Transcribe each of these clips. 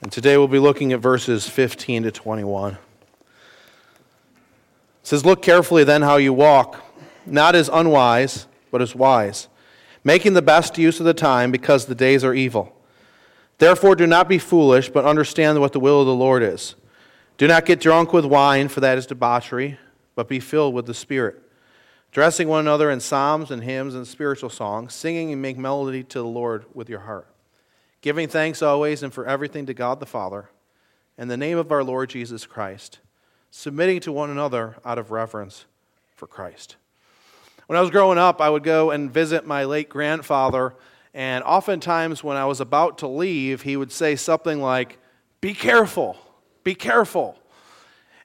And today we'll be looking at verses 15 to 21. It says, Look carefully then how you walk, not as unwise, but as wise, making the best use of the time because the days are evil. Therefore, do not be foolish, but understand what the will of the Lord is. Do not get drunk with wine, for that is debauchery, but be filled with the Spirit, dressing one another in psalms and hymns and spiritual songs, singing and make melody to the Lord with your heart giving thanks always and for everything to God the Father, in the name of our Lord Jesus Christ, submitting to one another out of reverence for Christ. When I was growing up, I would go and visit my late grandfather, and oftentimes when I was about to leave, he would say something like, Be careful, be careful.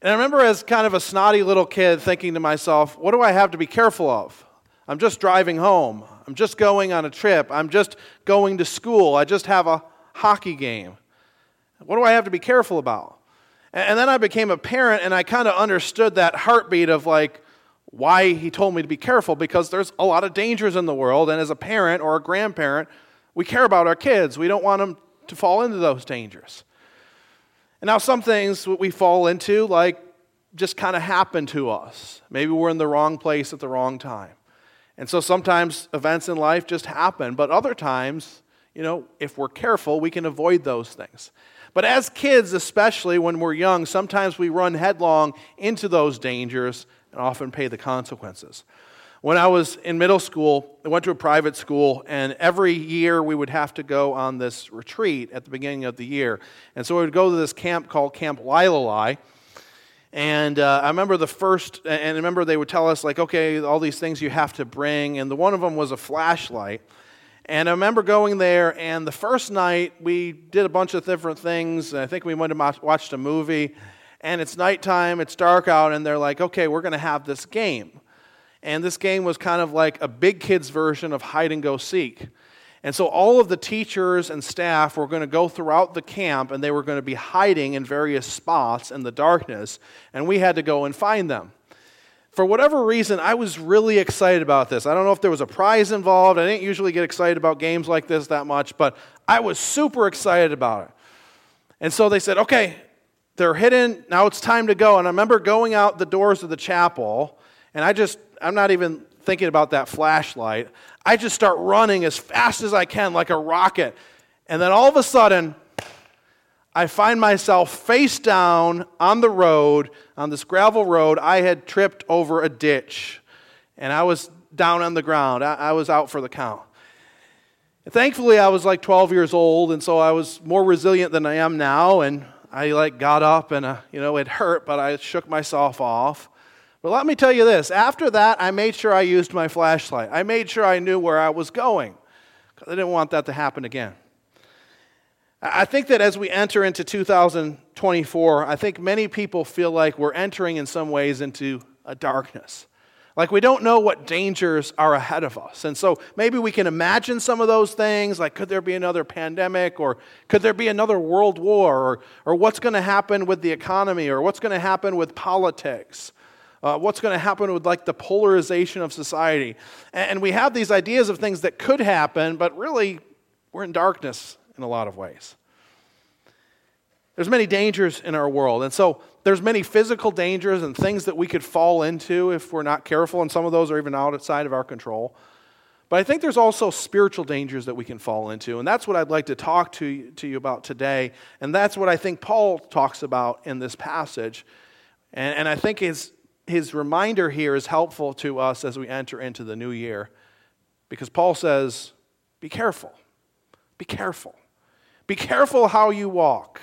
And I remember as kind of a snotty little kid thinking to myself, What do I have to be careful of? I'm just driving home. I'm just going on a trip. I'm just going to school. I just have a hockey game. What do I have to be careful about? And then I became a parent and I kind of understood that heartbeat of like why he told me to be careful because there's a lot of dangers in the world. And as a parent or a grandparent, we care about our kids. We don't want them to fall into those dangers. And now some things we fall into, like, just kind of happen to us. Maybe we're in the wrong place at the wrong time. And so sometimes events in life just happen, but other times, you know, if we're careful, we can avoid those things. But as kids, especially when we're young, sometimes we run headlong into those dangers and often pay the consequences. When I was in middle school, I went to a private school, and every year we would have to go on this retreat at the beginning of the year. And so we would go to this camp called Camp Lililai. And uh, I remember the first, and I remember they would tell us, like, okay, all these things you have to bring. And the one of them was a flashlight. And I remember going there, and the first night we did a bunch of different things. I think we went and watched a movie, and it's nighttime, it's dark out, and they're like, okay, we're going to have this game. And this game was kind of like a big kids' version of hide and go seek. And so all of the teachers and staff were going to go throughout the camp and they were going to be hiding in various spots in the darkness, and we had to go and find them. For whatever reason, I was really excited about this. I don't know if there was a prize involved. I didn't usually get excited about games like this that much, but I was super excited about it. And so they said, okay, they're hidden. Now it's time to go. And I remember going out the doors of the chapel, and I just, I'm not even thinking about that flashlight. I just start running as fast as I can like a rocket. And then all of a sudden, I find myself face down on the road, on this gravel road. I had tripped over a ditch, and I was down on the ground. I, I was out for the count. thankfully, I was like 12 years old, and so I was more resilient than I am now. And I like got up, and uh, you know it hurt, but I shook myself off. But let me tell you this after that, I made sure I used my flashlight. I made sure I knew where I was going because I didn't want that to happen again. I think that as we enter into 2024, I think many people feel like we're entering in some ways into a darkness. Like we don't know what dangers are ahead of us. And so maybe we can imagine some of those things, like could there be another pandemic, or could there be another world war, or, or what's going to happen with the economy, or what's going to happen with politics uh, what's going to happen with like the polarization of society. And we have these ideas of things that could happen, but really we're in darkness in a lot of ways. There's many dangers in our world. And so there's many physical dangers and things that we could fall into if we're not careful, and some of those are even outside of our control. But I think there's also spiritual dangers that we can fall into, and that's what I'd like to talk to you, to you about today. And that's what I think Paul talks about in this passage. And, and I think his, his reminder here is helpful to us as we enter into the new year because Paul says, Be careful. Be careful. Be careful how you walk.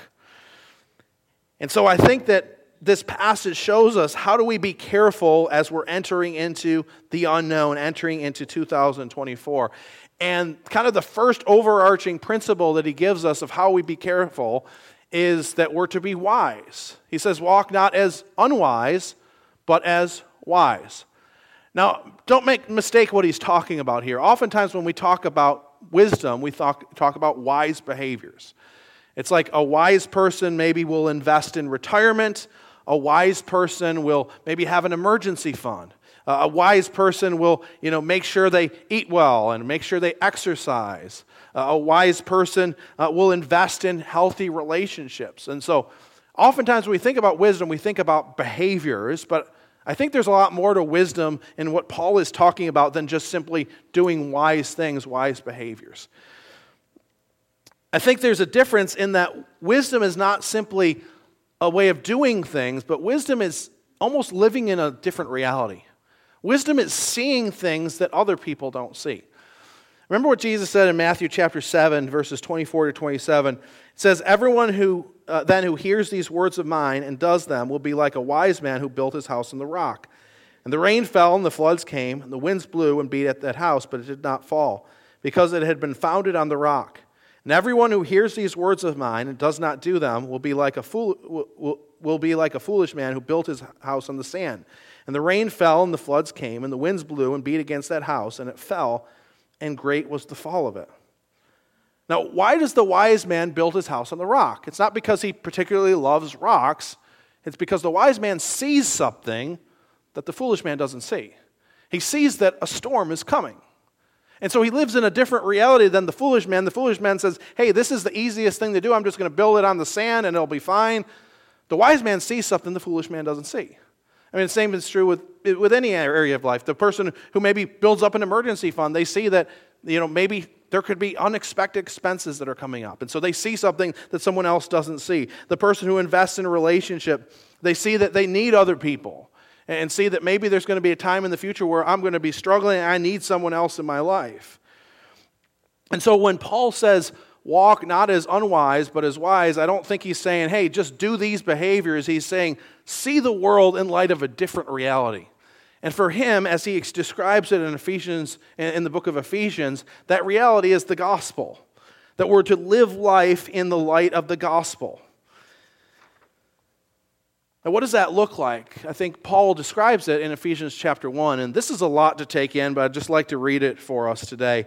And so I think that this passage shows us how do we be careful as we're entering into the unknown, entering into 2024. And kind of the first overarching principle that he gives us of how we be careful is that we're to be wise. He says, Walk not as unwise but as wise. Now, don't make mistake what he's talking about here. Oftentimes, when we talk about wisdom, we talk, talk about wise behaviors. It's like a wise person maybe will invest in retirement, a wise person will maybe have an emergency fund. A wise person will, you know, make sure they eat well and make sure they exercise. A wise person uh, will invest in healthy relationships. And so, oftentimes when we think about wisdom, we think about behaviors, but I think there's a lot more to wisdom in what Paul is talking about than just simply doing wise things, wise behaviors. I think there's a difference in that wisdom is not simply a way of doing things, but wisdom is almost living in a different reality. Wisdom is seeing things that other people don't see. Remember what Jesus said in Matthew chapter 7, verses 24 to 27. It says, Everyone who uh, then who hears these words of mine and does them will be like a wise man who built his house on the rock. And the rain fell, and the floods came, and the winds blew and beat at that house, but it did not fall, because it had been founded on the rock. And everyone who hears these words of mine and does not do them will be like a fool, will, will be like a foolish man who built his house on the sand. And the rain fell, and the floods came, and the winds blew and beat against that house, and it fell, and great was the fall of it. Now, why does the wise man build his house on the rock? It's not because he particularly loves rocks, it's because the wise man sees something that the foolish man doesn't see. He sees that a storm is coming. And so he lives in a different reality than the foolish man. The foolish man says, Hey, this is the easiest thing to do. I'm just going to build it on the sand and it'll be fine. The wise man sees something the foolish man doesn't see. I mean, the same is true with, with any area of life. The person who maybe builds up an emergency fund, they see that, you know, maybe there could be unexpected expenses that are coming up. And so they see something that someone else doesn't see. The person who invests in a relationship, they see that they need other people and see that maybe there's going to be a time in the future where I'm going to be struggling and I need someone else in my life. And so when Paul says, walk not as unwise, but as wise, I don't think he's saying, hey, just do these behaviors. He's saying, see the world in light of a different reality. And for him, as he describes it in Ephesians, in the book of Ephesians, that reality is the gospel. That we're to live life in the light of the gospel. Now, what does that look like? I think Paul describes it in Ephesians chapter 1, and this is a lot to take in, but I'd just like to read it for us today.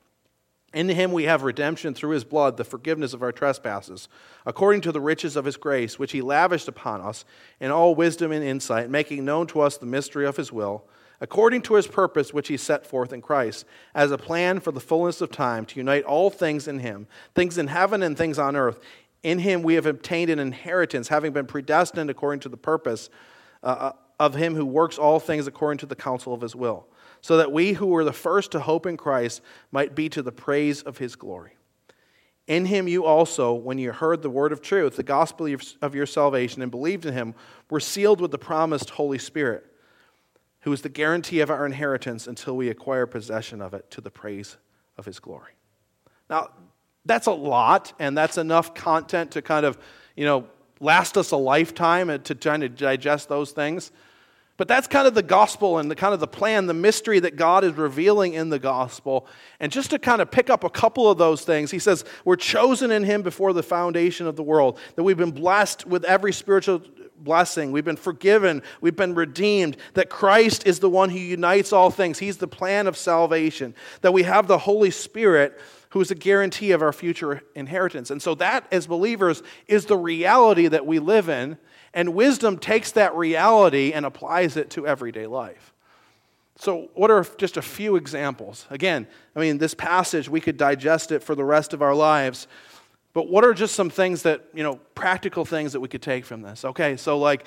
In him we have redemption through his blood, the forgiveness of our trespasses, according to the riches of his grace, which he lavished upon us in all wisdom and insight, making known to us the mystery of his will, according to his purpose, which he set forth in Christ, as a plan for the fullness of time, to unite all things in him, things in heaven and things on earth. In him we have obtained an inheritance, having been predestined according to the purpose uh, of him who works all things according to the counsel of his will so that we who were the first to hope in Christ might be to the praise of his glory. In him you also, when you heard the word of truth, the gospel of your salvation, and believed in him, were sealed with the promised Holy Spirit, who is the guarantee of our inheritance until we acquire possession of it to the praise of his glory. Now, that's a lot, and that's enough content to kind of, you know, last us a lifetime to trying to digest those things. But that's kind of the gospel and the kind of the plan, the mystery that God is revealing in the gospel. And just to kind of pick up a couple of those things, he says, We're chosen in him before the foundation of the world, that we've been blessed with every spiritual blessing, we've been forgiven, we've been redeemed, that Christ is the one who unites all things. He's the plan of salvation, that we have the Holy Spirit who is a guarantee of our future inheritance. And so, that as believers is the reality that we live in and wisdom takes that reality and applies it to everyday life. So, what are just a few examples? Again, I mean, this passage, we could digest it for the rest of our lives. But what are just some things that, you know, practical things that we could take from this? Okay, so like,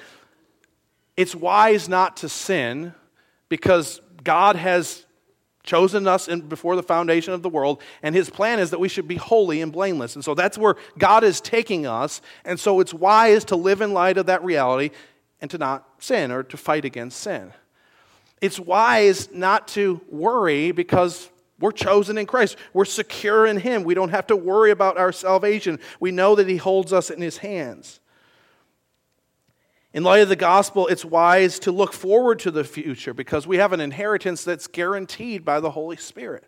it's wise not to sin because God has chosen us in, before the foundation of the world, and his plan is that we should be holy and blameless. And so that's where God is taking us. And so it's wise to live in light of that reality and to not sin or to fight against sin. It's wise not to worry because we're chosen in Christ. We're secure in him. We don't have to worry about our salvation. We know that he holds us in his hands. In light of the gospel, it's wise to look forward to the future because we have an inheritance that's guaranteed by the Holy Spirit.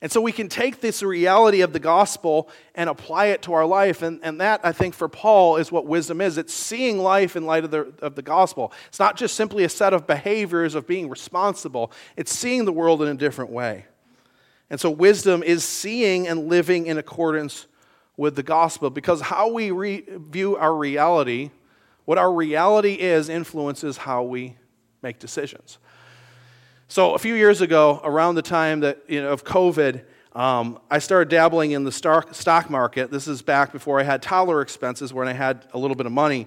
And so we can take this reality of the gospel and apply it to our life. And, and that, I think, for Paul is what wisdom is. It's seeing life in light of the, of the gospel. It's not just simply a set of behaviors of being responsible, it's seeing the world in a different way. And so wisdom is seeing and living in accordance with the gospel because how we re- view our reality, what our reality is, influences how we make decisions. So a few years ago, around the time that you know of COVID, um, I started dabbling in the stock market. This is back before I had toddler expenses, when I had a little bit of money,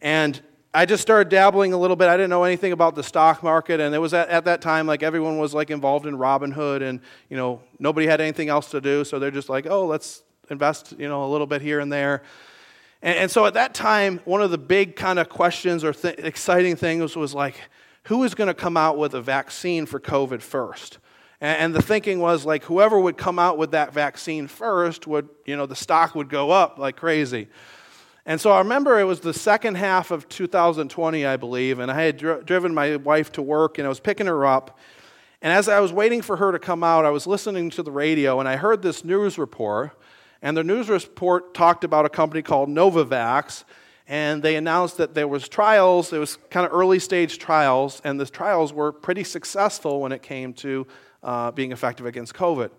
and I just started dabbling a little bit. I didn't know anything about the stock market, and it was at, at that time like everyone was like involved in Robinhood, and you know nobody had anything else to do, so they're just like, oh, let's invest, you know, a little bit here and there. And, and so at that time, one of the big kind of questions or th- exciting things was like, who is going to come out with a vaccine for COVID first? And, the thinking was like whoever would come out with that vaccine first would, you know, the stock would go up like crazy. And so I remember it was the second half of 2020, I believe, and I had dri- driven my wife to work and I was picking her up. And as I was waiting for her to come out, I was listening to the radio and I heard this news report. And the news report talked about a company called Novavax and they announced that there was trials it was kind of early stage trials and the trials were pretty successful when it came to uh, being effective against covid.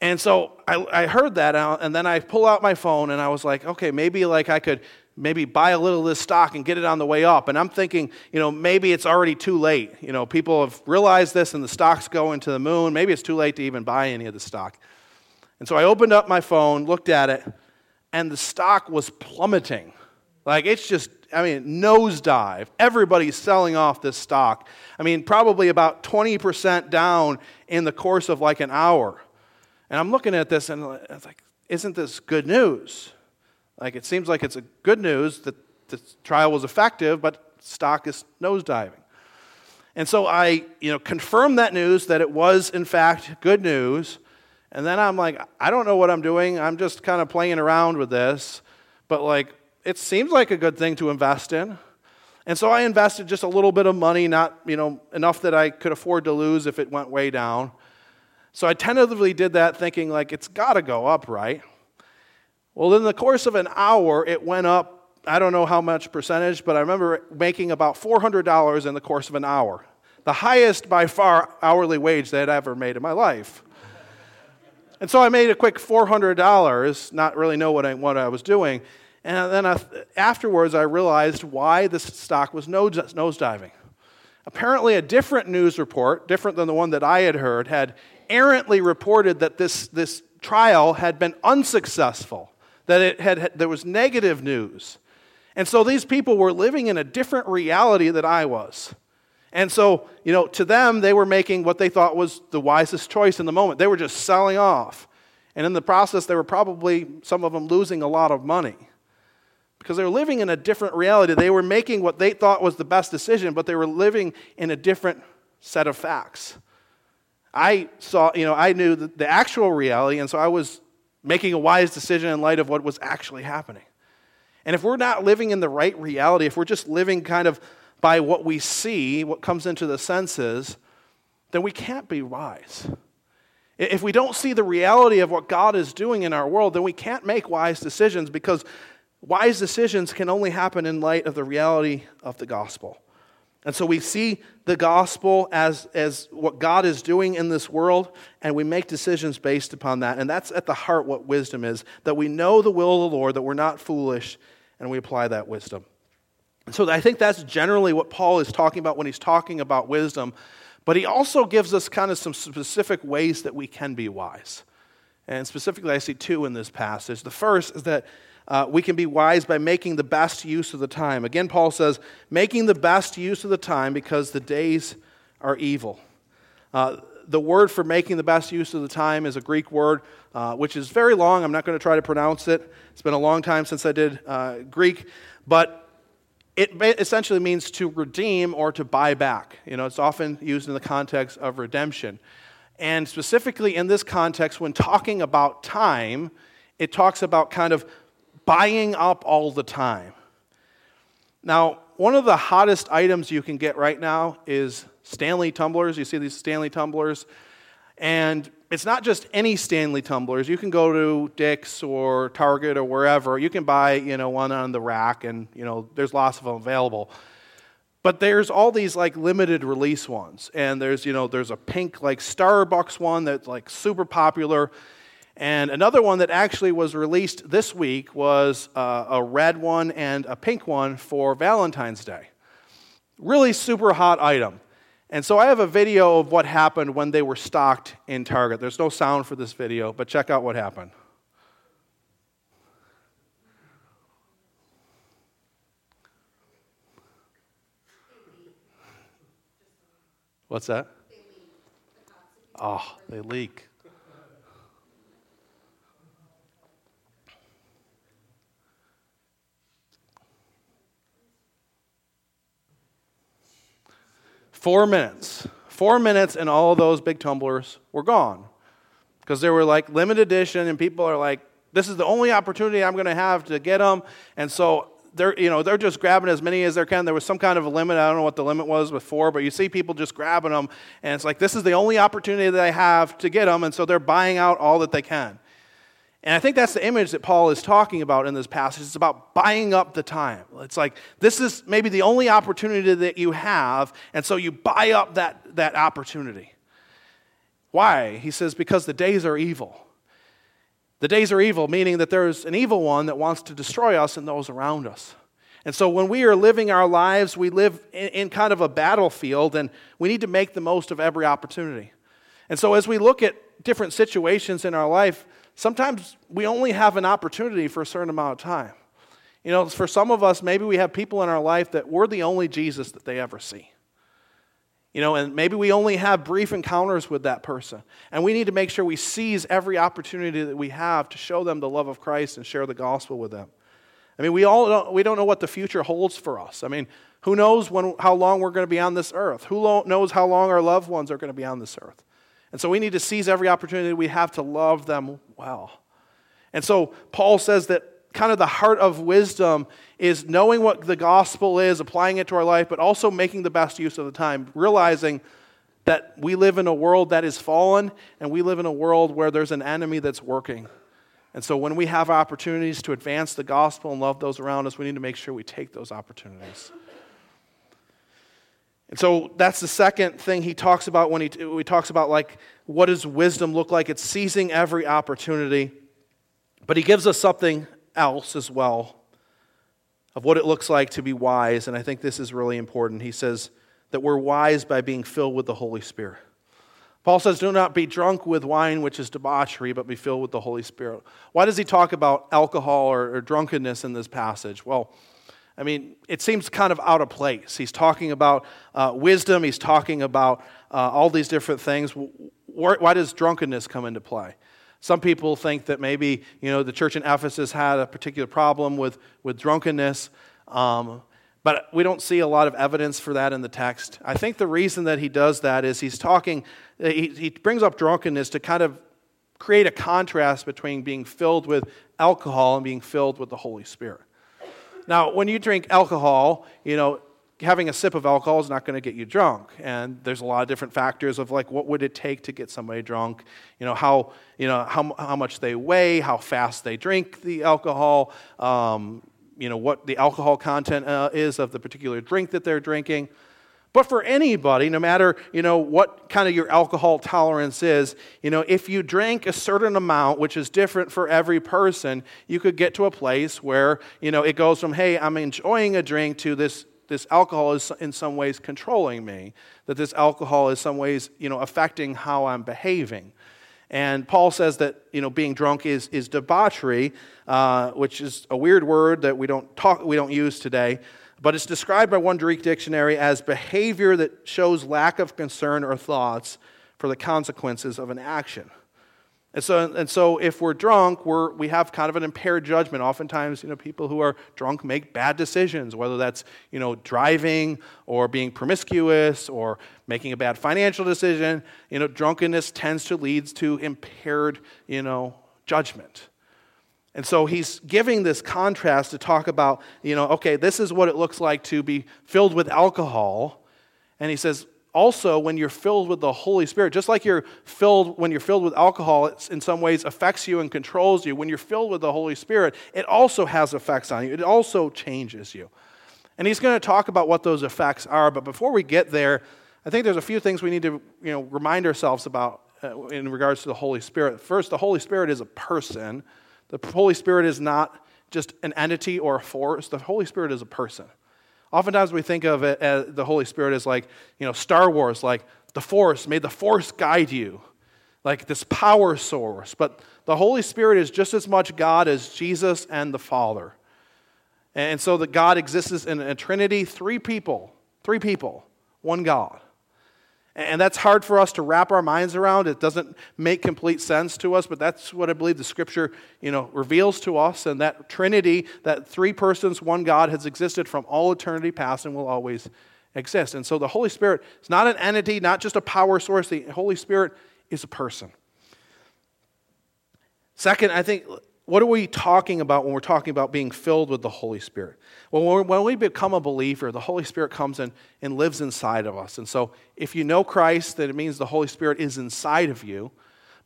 And so I, I heard that and then i pull out my phone and i was like okay maybe like i could maybe buy a little of this stock and get it on the way up. And i'm thinking you know maybe it's already too late. You know people have realized this and the stock's going to the moon. Maybe it's too late to even buy any of the stock and so i opened up my phone looked at it and the stock was plummeting like it's just, I mean, nosedive. Everybody's selling off this stock. I mean, probably about 20% down in the course of like an hour. And I'm looking at this and it's like, isn't this good news? Like it seems like it's a good news that the trial was effective, but stock is nosediving. And so I, you know, confirmed that news that it was in fact good news. And then I'm like, I don't know what I'm doing. I'm just kind of playing around with this. But like, it seems like a good thing to invest in. And so I invested just a little bit of money, not you know, enough that I could afford to lose if it went way down. So I tentatively did that thinking like it's got to go up, right? Well, in the course of an hour, it went up, I don't know how much percentage, but I remember making about $400 in the course of an hour. The highest by far hourly wage that I'd ever made in my life. And so I made a quick $400, not really know what I, what I was doing. And then I, afterwards, I realized why the stock was nose, nosediving. Apparently, a different news report, different than the one that I had heard, had errantly reported that this, this trial had been unsuccessful, that it had, there was negative news. And so these people were living in a different reality that I was. And so, you know, to them, they were making what they thought was the wisest choice in the moment. They were just selling off. And in the process, they were probably, some of them, losing a lot of money because they were living in a different reality. They were making what they thought was the best decision, but they were living in a different set of facts. I saw, you know, I knew the, the actual reality, and so I was making a wise decision in light of what was actually happening. And if we're not living in the right reality, if we're just living kind of by what we see, what comes into the senses, then we can't be wise. If we don't see the reality of what God is doing in our world, then we can't make wise decisions because Wise decisions can only happen in light of the reality of the gospel. And so we see the gospel as, as what God is doing in this world, and we make decisions based upon that. And that's at the heart what wisdom is that we know the will of the Lord, that we're not foolish, and we apply that wisdom. So I think that's generally what Paul is talking about when he's talking about wisdom. But he also gives us kind of some specific ways that we can be wise. And specifically, I see two in this passage. The first is that uh, we can be wise by making the best use of the time. Again, Paul says, making the best use of the time because the days are evil. Uh, the word for making the best use of the time is a Greek word, uh, which is very long. I'm not going to try to pronounce it. It's been a long time since I did uh, Greek, but it essentially means to redeem or to buy back. You know, it's often used in the context of redemption. And specifically in this context, when talking about time, it talks about kind of buying up all the time. Now, one of the hottest items you can get right now is Stanley tumblers. You see these Stanley tumblers. And it's not just any Stanley tumblers. You can go to Dick's or Target or wherever. You can buy, you know, one on the rack, and you know, there's lots of them available. But there's all these like limited release ones, and there's you know, there's a pink like Starbucks one that's like super popular, and another one that actually was released this week was uh, a red one and a pink one for Valentine's Day. Really super hot item. And so I have a video of what happened when they were stocked in Target. There's no sound for this video, but check out what happened. What's that? Oh, they leak. Ah, Four minutes. Four minutes, and all those big tumblers were gone. Because they were like limited edition, and people are like, this is the only opportunity I'm going to have to get them. And so they're, you know, they're just grabbing as many as they can. There was some kind of a limit. I don't know what the limit was with four, but you see people just grabbing them. And it's like, this is the only opportunity that I have to get them. And so they're buying out all that they can. And I think that's the image that Paul is talking about in this passage. It's about buying up the time. It's like this is maybe the only opportunity that you have, and so you buy up that, that opportunity. Why? He says, because the days are evil. The days are evil, meaning that there's an evil one that wants to destroy us and those around us. And so when we are living our lives, we live in, in kind of a battlefield, and we need to make the most of every opportunity. And so as we look at different situations in our life, sometimes we only have an opportunity for a certain amount of time. You know, for some of us, maybe we have people in our life that we're the only Jesus that they ever see. You know, and maybe we only have brief encounters with that person. And we need to make sure we seize every opportunity that we have to show them the love of Christ and share the gospel with them. I mean, we all don't, we don't know what the future holds for us. I mean, who knows when, how long we're going to be on this earth? Who knows how long our loved ones are going to be on this earth? And so we need to seize every opportunity we have to love them well. And so Paul says that kind of the heart of wisdom is knowing what the gospel is, applying it to our life, but also making the best use of the time, realizing that we live in a world that is fallen and we live in a world where there's an enemy that's working. And so when we have opportunities to advance the gospel and love those around us, we need to make sure we take those opportunities. And so that's the second thing he talks about when he, he talks about like what does wisdom look like? It's seizing every opportunity. But he gives us something else as well of what it looks like to be wise, and I think this is really important. He says that we're wise by being filled with the Holy Spirit. Paul says, Do not be drunk with wine, which is debauchery, but be filled with the Holy Spirit. Why does he talk about alcohol or, or drunkenness in this passage? Well, I mean, it seems kind of out of place. He's talking about uh, wisdom, he's talking about uh, all these different things. Why does drunkenness come into play? Some people think that maybe you know the church in Ephesus had a particular problem with, with drunkenness, um, but we don't see a lot of evidence for that in the text. I think the reason that he does that is he's talking, he, he brings up drunkenness to kind of create a contrast between being filled with alcohol and being filled with the Holy Spirit. Now, when you drink alcohol, you know, having a sip of alcohol is not going to get you drunk. And there's a lot of different factors of like what would it take to get somebody drunk? You know how you know how, how much they weigh how fast they drink the alcohol um, you know what the alcohol content uh, is of the particular drink that they're drinking but for anybody, no matter, you know, what kind of your alcohol tolerance is, you know, if you drink a certain amount, which is different for every person, you could get to a place where, you know, it goes from, hey, I'm enjoying a drink to this this alcohol is in some ways controlling me, that this alcohol is some ways, you know, affecting how I'm behaving. And Paul says that you know being drunk is, is debauchery, uh, which is a weird word that we don't talk we don't use today but it's described by one Greek dictionary as behavior that shows lack of concern or thoughts for the consequences of an action. And so, and so if we're drunk, we're, we have kind of an impaired judgment. Oftentimes, you know, people who are drunk make bad decisions, whether that's, you know, driving or being promiscuous or making a bad financial decision. You know, drunkenness tends to lead to impaired, you know, judgment. And so he's giving this contrast to talk about, you know, okay, this is what it looks like to be filled with alcohol. And he says, also when you're filled with the Holy Spirit, just like you're filled when you're filled with alcohol, it in some ways affects you and controls you. When you're filled with the Holy Spirit, it also has effects on you. It also changes you. And he's going to talk about what those effects are. But before we get there, I think there's a few things we need to you know, remind ourselves about uh, in regards to the Holy Spirit. First, the Holy Spirit is a person. The Holy Spirit is not just an entity or a force. The Holy Spirit is a person. Oftentimes we think of it as the Holy Spirit as like, you know, Star Wars, like the Force, may the Force guide you, like this power source. But the Holy Spirit is just as much God as Jesus and the Father. And so that God exists in a Trinity, three people, three people, one God. And that's hard for us to wrap our minds around. It doesn't make complete sense to us, but that's what I believe the scripture, you know, reveals to us. And that Trinity, that three persons, one God, has existed from all eternity past and will always exist. And so the Holy Spirit is not an entity, not just a power source. The Holy Spirit is a person. Second, I think what are we talking about when we're talking about being filled with the Holy Spirit? Well, when we become a believer, the Holy Spirit comes in and lives inside of us. And so, if you know Christ, then it means the Holy Spirit is inside of you.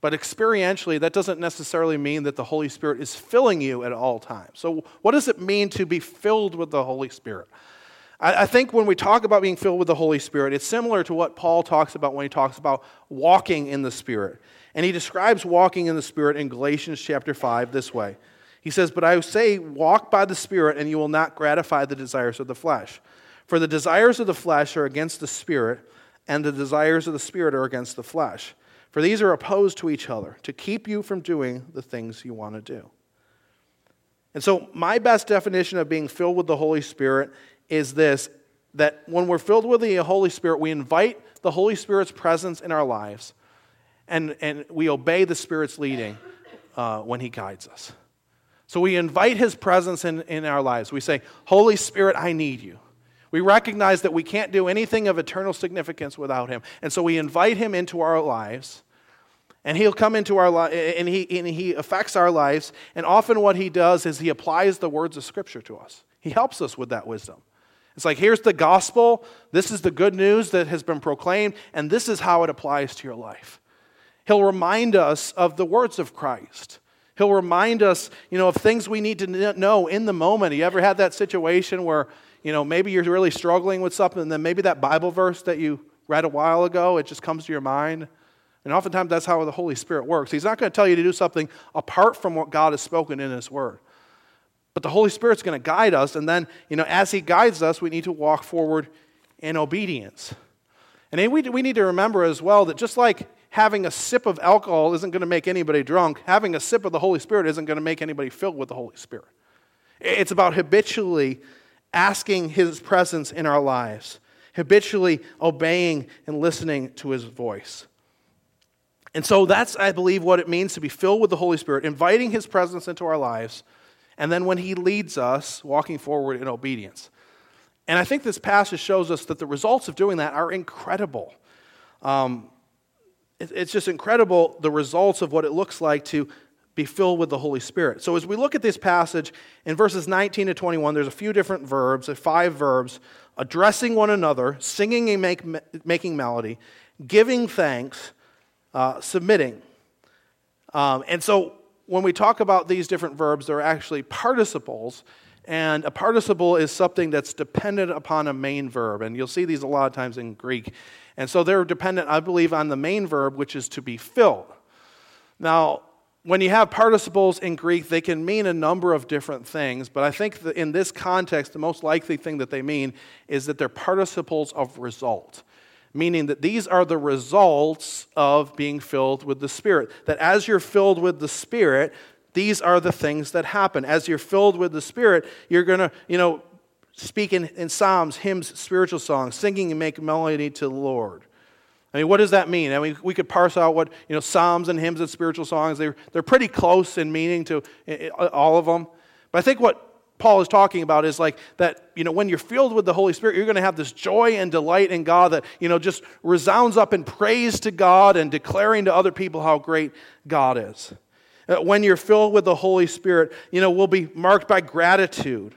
But experientially, that doesn't necessarily mean that the Holy Spirit is filling you at all times. So, what does it mean to be filled with the Holy Spirit? I, think when we talk about being filled with the Holy Spirit, it's similar to what Paul talks about when he talks about walking in the Spirit. And he describes walking in the Spirit in Galatians chapter 5 this way He says, But I say, walk by the Spirit, and you will not gratify the desires of the flesh. For the desires of the flesh are against the Spirit, and the desires of the Spirit are against the flesh. For these are opposed to each other, to keep you from doing the things you want to do. And so, my best definition of being filled with the Holy Spirit is this that when we're filled with the Holy Spirit, we invite the Holy Spirit's presence in our lives and, and we obey the Spirit's leading uh, when He guides us. So we invite His presence in, in our lives. We say, Holy Spirit, I need you. We recognize that we can't do anything of eternal significance without Him. And so we invite Him into our lives. And he'll come into our life and he, and he affects our lives. And often, what he does is he applies the words of Scripture to us. He helps us with that wisdom. It's like, here's the gospel. This is the good news that has been proclaimed, and this is how it applies to your life. He'll remind us of the words of Christ. He'll remind us, you know, of things we need to know in the moment. You ever had that situation where, you know, maybe you're really struggling with something and then maybe that Bible verse that you read a while ago, it just comes to your mind? And oftentimes that's how the Holy Spirit works. He's not going to tell you to do something apart from what God has spoken in His Word. But the Holy Spirit's going to guide us, and then, you know, as He guides us, we need to walk forward in obedience. And we, we need to remember as well that just like having a sip of alcohol isn't going to make anybody drunk. Having a sip of the Holy Spirit isn't going to make anybody filled with the Holy Spirit. It's about habitually asking His presence in our lives, habitually obeying and listening to His voice. And so that's, I believe, what it means to be filled with the Holy Spirit, inviting His presence into our lives, and then when He leads us, walking forward in obedience. And I think this passage shows us that the results of doing that are incredible. Um, it's just incredible the results of what it looks like to be filled with the Holy Spirit. So, as we look at this passage in verses 19 to 21, there's a few different verbs, five verbs addressing one another, singing and make, making melody, giving thanks, uh, submitting. Um, and so, when we talk about these different verbs, they're actually participles. And a participle is something that's dependent upon a main verb. And you'll see these a lot of times in Greek. And so they're dependent, I believe, on the main verb, which is to be filled. Now, when you have participles in Greek, they can mean a number of different things, but I think that in this context, the most likely thing that they mean is that they're participles of result, meaning that these are the results of being filled with the Spirit. That as you're filled with the Spirit, these are the things that happen. As you're filled with the Spirit, you're going to, you know, speak in, in psalms, hymns, spiritual songs, singing and make melody to the Lord. I mean, what does that mean? I mean, we could parse out what, you know, psalms and hymns and spiritual songs, they're, they're pretty close in meaning to all of them. But I think what Paul is talking about is like that, you know, when you're filled with the Holy Spirit, you're going to have this joy and delight in God that, you know, just resounds up in praise to God and declaring to other people how great God is. Uh, when you're filled with the Holy Spirit, you know, we'll be marked by gratitude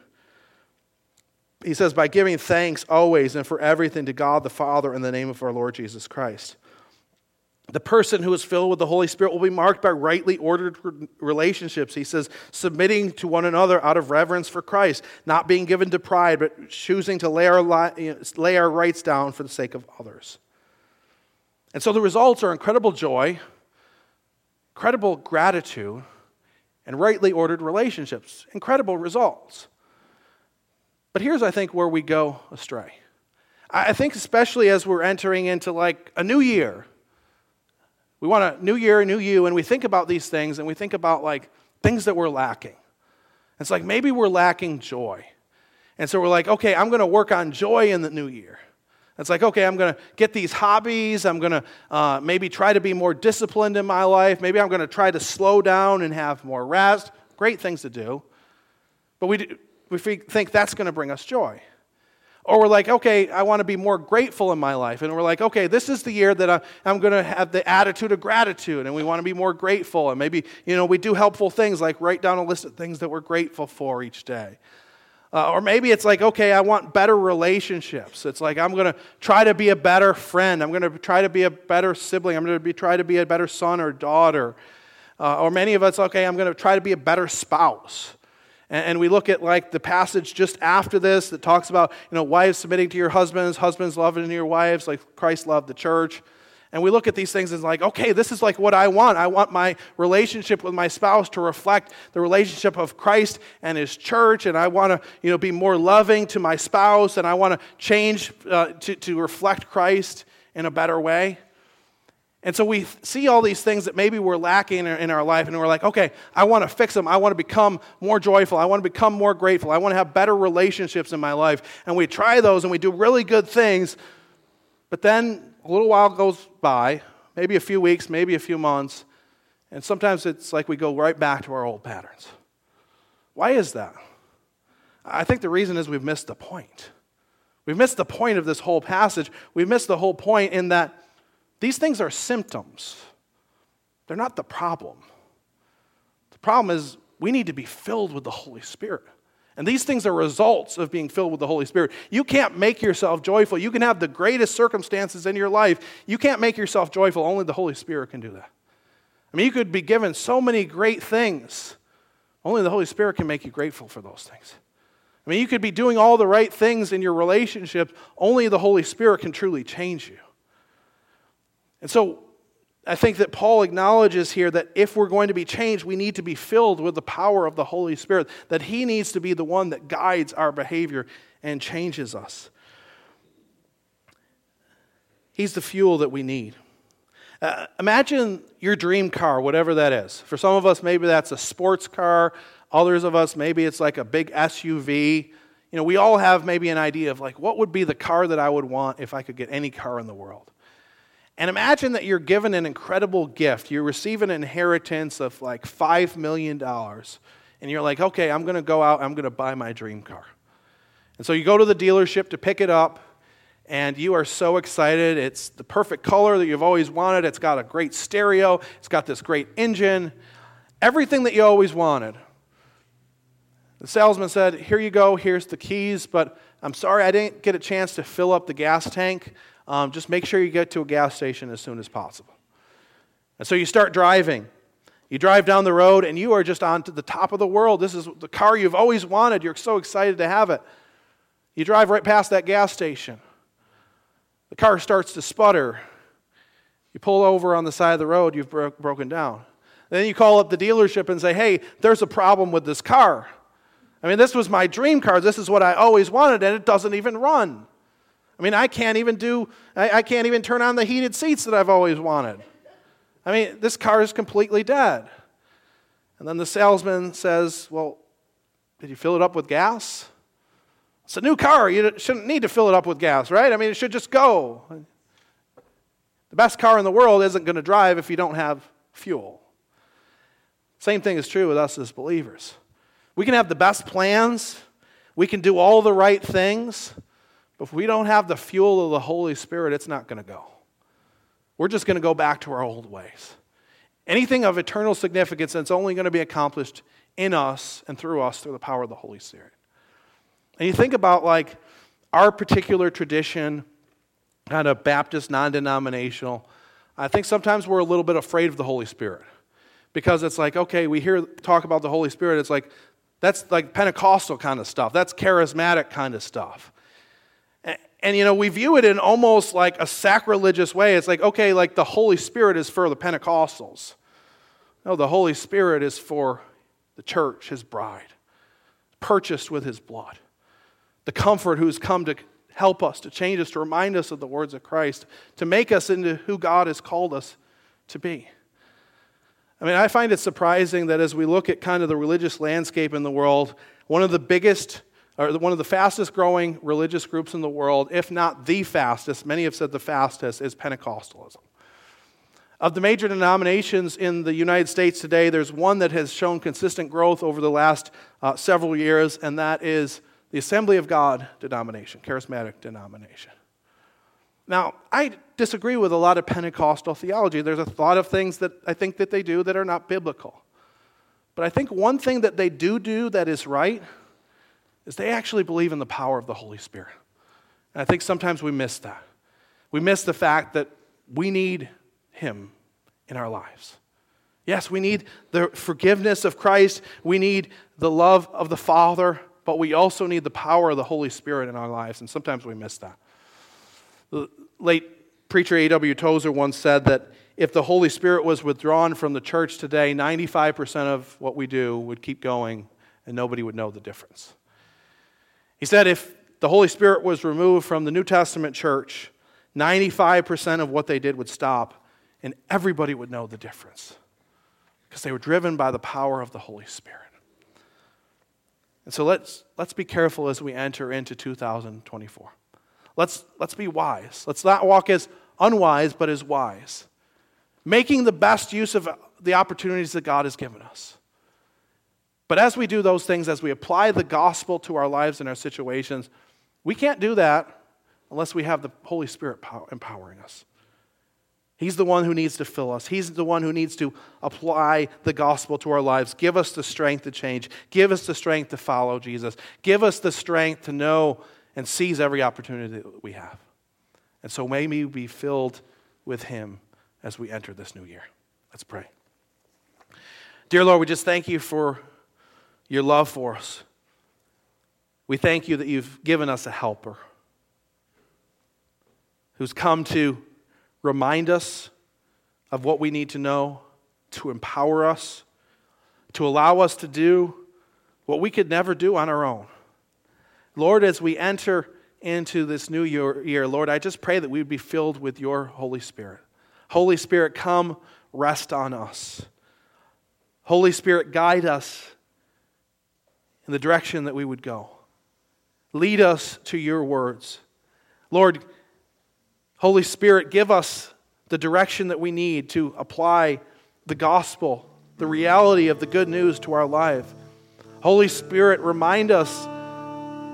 he says, by giving thanks always and for everything to God the Father in the name of our Lord Jesus Christ. The person who is filled with the Holy Spirit will be marked by rightly ordered relationships. He says, submitting to one another out of reverence for Christ, not being given to pride, but choosing to lay our, lay our rights down for the sake of others. And so the results are incredible joy, incredible gratitude, and rightly ordered relationships. Incredible results. But here's, I think, where we go astray. I think, especially as we're entering into like a new year, we want a new year, a new you, and we think about these things and we think about like things that we're lacking. It's like maybe we're lacking joy. And so we're like, okay, I'm going to work on joy in the new year. It's like, okay, I'm going to get these hobbies. I'm going to uh, maybe try to be more disciplined in my life. Maybe I'm going to try to slow down and have more rest. Great things to do. But we, we think that's going to bring us joy. Or we're like, okay, I want to be more grateful in my life. And we're like, okay, this is the year that I, am going to have the attitude of gratitude and we want to be more grateful. And maybe, you know, we do helpful things like write down a list of things that we're grateful for each day. Uh, or maybe it's like, okay, I want better relationships. It's like, I'm going to try to be a better friend. I'm going to try to be a better sibling. I'm going to be, try to be a better son or daughter. Uh, or many of us, okay, I'm going to try to be a better spouse. And, and we look at like the passage just after this that talks about, you know, wives submitting to your husbands, husbands loving your wives like Christ loved the church. And we look at these things as like, okay, this is like what I want. I want my relationship with my spouse to reflect the relationship of Christ and his church. And I want to, you know, be more loving to my spouse. And I want to change uh, to, to reflect Christ in a better way. And so we see all these things that maybe we're lacking in our life, and we're like, okay, I want to fix them. I want to become more joyful. I want to become more grateful. I want to have better relationships in my life. And we try those and we do really good things, but then a little while goes by, maybe a few weeks, maybe a few months, and sometimes it's like we go right back to our old patterns. Why is that? I think the reason is we've missed the point. We've missed the point of this whole passage. We've missed the whole point in that these things are symptoms, they're not the problem. The problem is we need to be filled with the Holy Spirit. And these things are results of being filled with the Holy Spirit. You can't make yourself joyful. You can have the greatest circumstances in your life. You can't make yourself joyful. Only the Holy Spirit can do that. I mean, you could be given so many great things. Only the Holy Spirit can make you grateful for those things. I mean, you could be doing all the right things in your relationship. Only the Holy Spirit can truly change you. And so, I think that Paul acknowledges here that if we're going to be changed, we need to be filled with the power of the Holy Spirit, that He needs to be the one that guides our behavior and changes us. He's the fuel that we need. Uh, imagine your dream car, whatever that is. For some of us, maybe that's a sports car. Others of us, maybe it's like a big SUV. You know, we all have maybe an idea of like, what would be the car that I would want if I could get any car in the world? And imagine that you're given an incredible gift. You receive an inheritance of like $5 million. And you're like, okay, I'm going to go out, I'm going to buy my dream car. And so you go to the dealership to pick it up, and you are so excited. It's the perfect color that you've always wanted. It's got a great stereo, it's got this great engine, everything that you always wanted. The salesman said, Here you go, here's the keys, but I'm sorry I didn't get a chance to fill up the gas tank um, just make sure you get to a gas station as soon as possible. And so you start driving. You drive down the road and you are just on to the top of the world. This is the car you've always wanted. You're so excited to have it. You drive right past that gas station. The car starts to sputter. You pull over on the side of the road, you've bro- broken down. Then you call up the dealership and say, hey, there's a problem with this car. I mean, this was my dream car. This is what I always wanted, and it doesn't even run. I mean, I can't even do, I, I can't even turn on the heated seats that I've always wanted. I mean, this car is completely dead. And then the salesman says, Well, did you fill it up with gas? It's a new car. You shouldn't need to fill it up with gas, right? I mean, it should just go. The best car in the world isn't going to drive if you don't have fuel. Same thing is true with us as believers. We can have the best plans, we can do all the right things, but if we don't have the fuel of the Holy Spirit, it's not going to go. We're just going to go back to our old ways. Anything of eternal significance, it's only going to be accomplished in us and through us through the power of the Holy Spirit. And you think about like our particular tradition, kind of Baptist, non denominational, I think sometimes we're a little bit afraid of the Holy Spirit because it's like, okay, we hear talk about the Holy Spirit, it's like, that's like Pentecostal kind of stuff. That's charismatic kind of stuff. And, you know, we view it in almost like a sacrilegious way. It's like, okay, like the Holy Spirit is for the Pentecostals. No, the Holy Spirit is for the church, his bride, purchased with his blood. The comfort who's come to help us, to change us, to remind us of the words of Christ, to make us into who God has called us to be. I mean, I find it surprising that as we look at kind of the religious landscape in the world, one of the biggest or one of the fastest growing religious groups in the world, if not the fastest, many have said the fastest, is Pentecostalism. Of the major denominations in the United States today, there's one that has shown consistent growth over the last uh, several years, and that is the Assembly of God denomination, charismatic denomination. Now, I disagree with a lot of Pentecostal theology. There's a lot of things that I think that they do that are not biblical. But I think one thing that they do do that is right is they actually believe in the power of the Holy Spirit. And I think sometimes we miss that. We miss the fact that we need Him in our lives. Yes, we need the forgiveness of Christ, we need the love of the Father, but we also need the power of the Holy Spirit in our lives, and sometimes we miss that. The late preacher A.W. Tozer once said that if the Holy Spirit was withdrawn from the church today, 95% of what we do would keep going and nobody would know the difference. He said if the Holy Spirit was removed from the New Testament church, 95% of what they did would stop and everybody would know the difference because they were driven by the power of the Holy Spirit. And so let's, let's be careful as we enter into 2024. Let's, let's be wise. Let's not walk as unwise, but as wise, making the best use of the opportunities that God has given us. But as we do those things, as we apply the gospel to our lives and our situations, we can't do that unless we have the Holy Spirit empowering us. He's the one who needs to fill us. He's the one who needs to apply the gospel to our lives. Give us the strength to change. Give us the strength to follow Jesus. Give us the strength to know and seize every opportunity that we have. And so may we be filled with Him as we enter this new year. Let's pray. Dear Lord, we just thank you for your love for us. We thank you that you've given us a helper who's come to remind us of what we need to know, to empower us, to allow us to do what we could never do on our own. Lord, as we enter into this new year, Lord, I just pray that we would be filled with your Holy Spirit. Holy Spirit, come rest on us. Holy Spirit, guide us in the direction that we would go. Lead us to your words. Lord, Holy Spirit, give us the direction that we need to apply the gospel, the reality of the good news to our life. Holy Spirit, remind us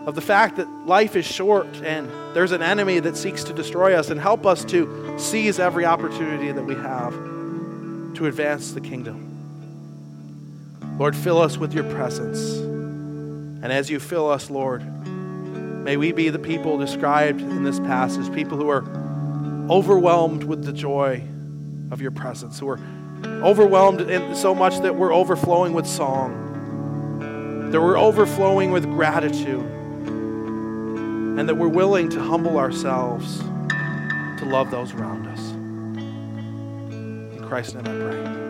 of the fact that life is short and there's an enemy that seeks to destroy us, and help us to seize every opportunity that we have to advance the kingdom. Lord, fill us with your presence. And as you fill us, Lord, may we be the people described in this passage, people who are overwhelmed with the joy of your presence, who are overwhelmed in so much that we're overflowing with song, that we're overflowing with gratitude and that we're willing to humble ourselves to love those around us. In Christ's name I pray.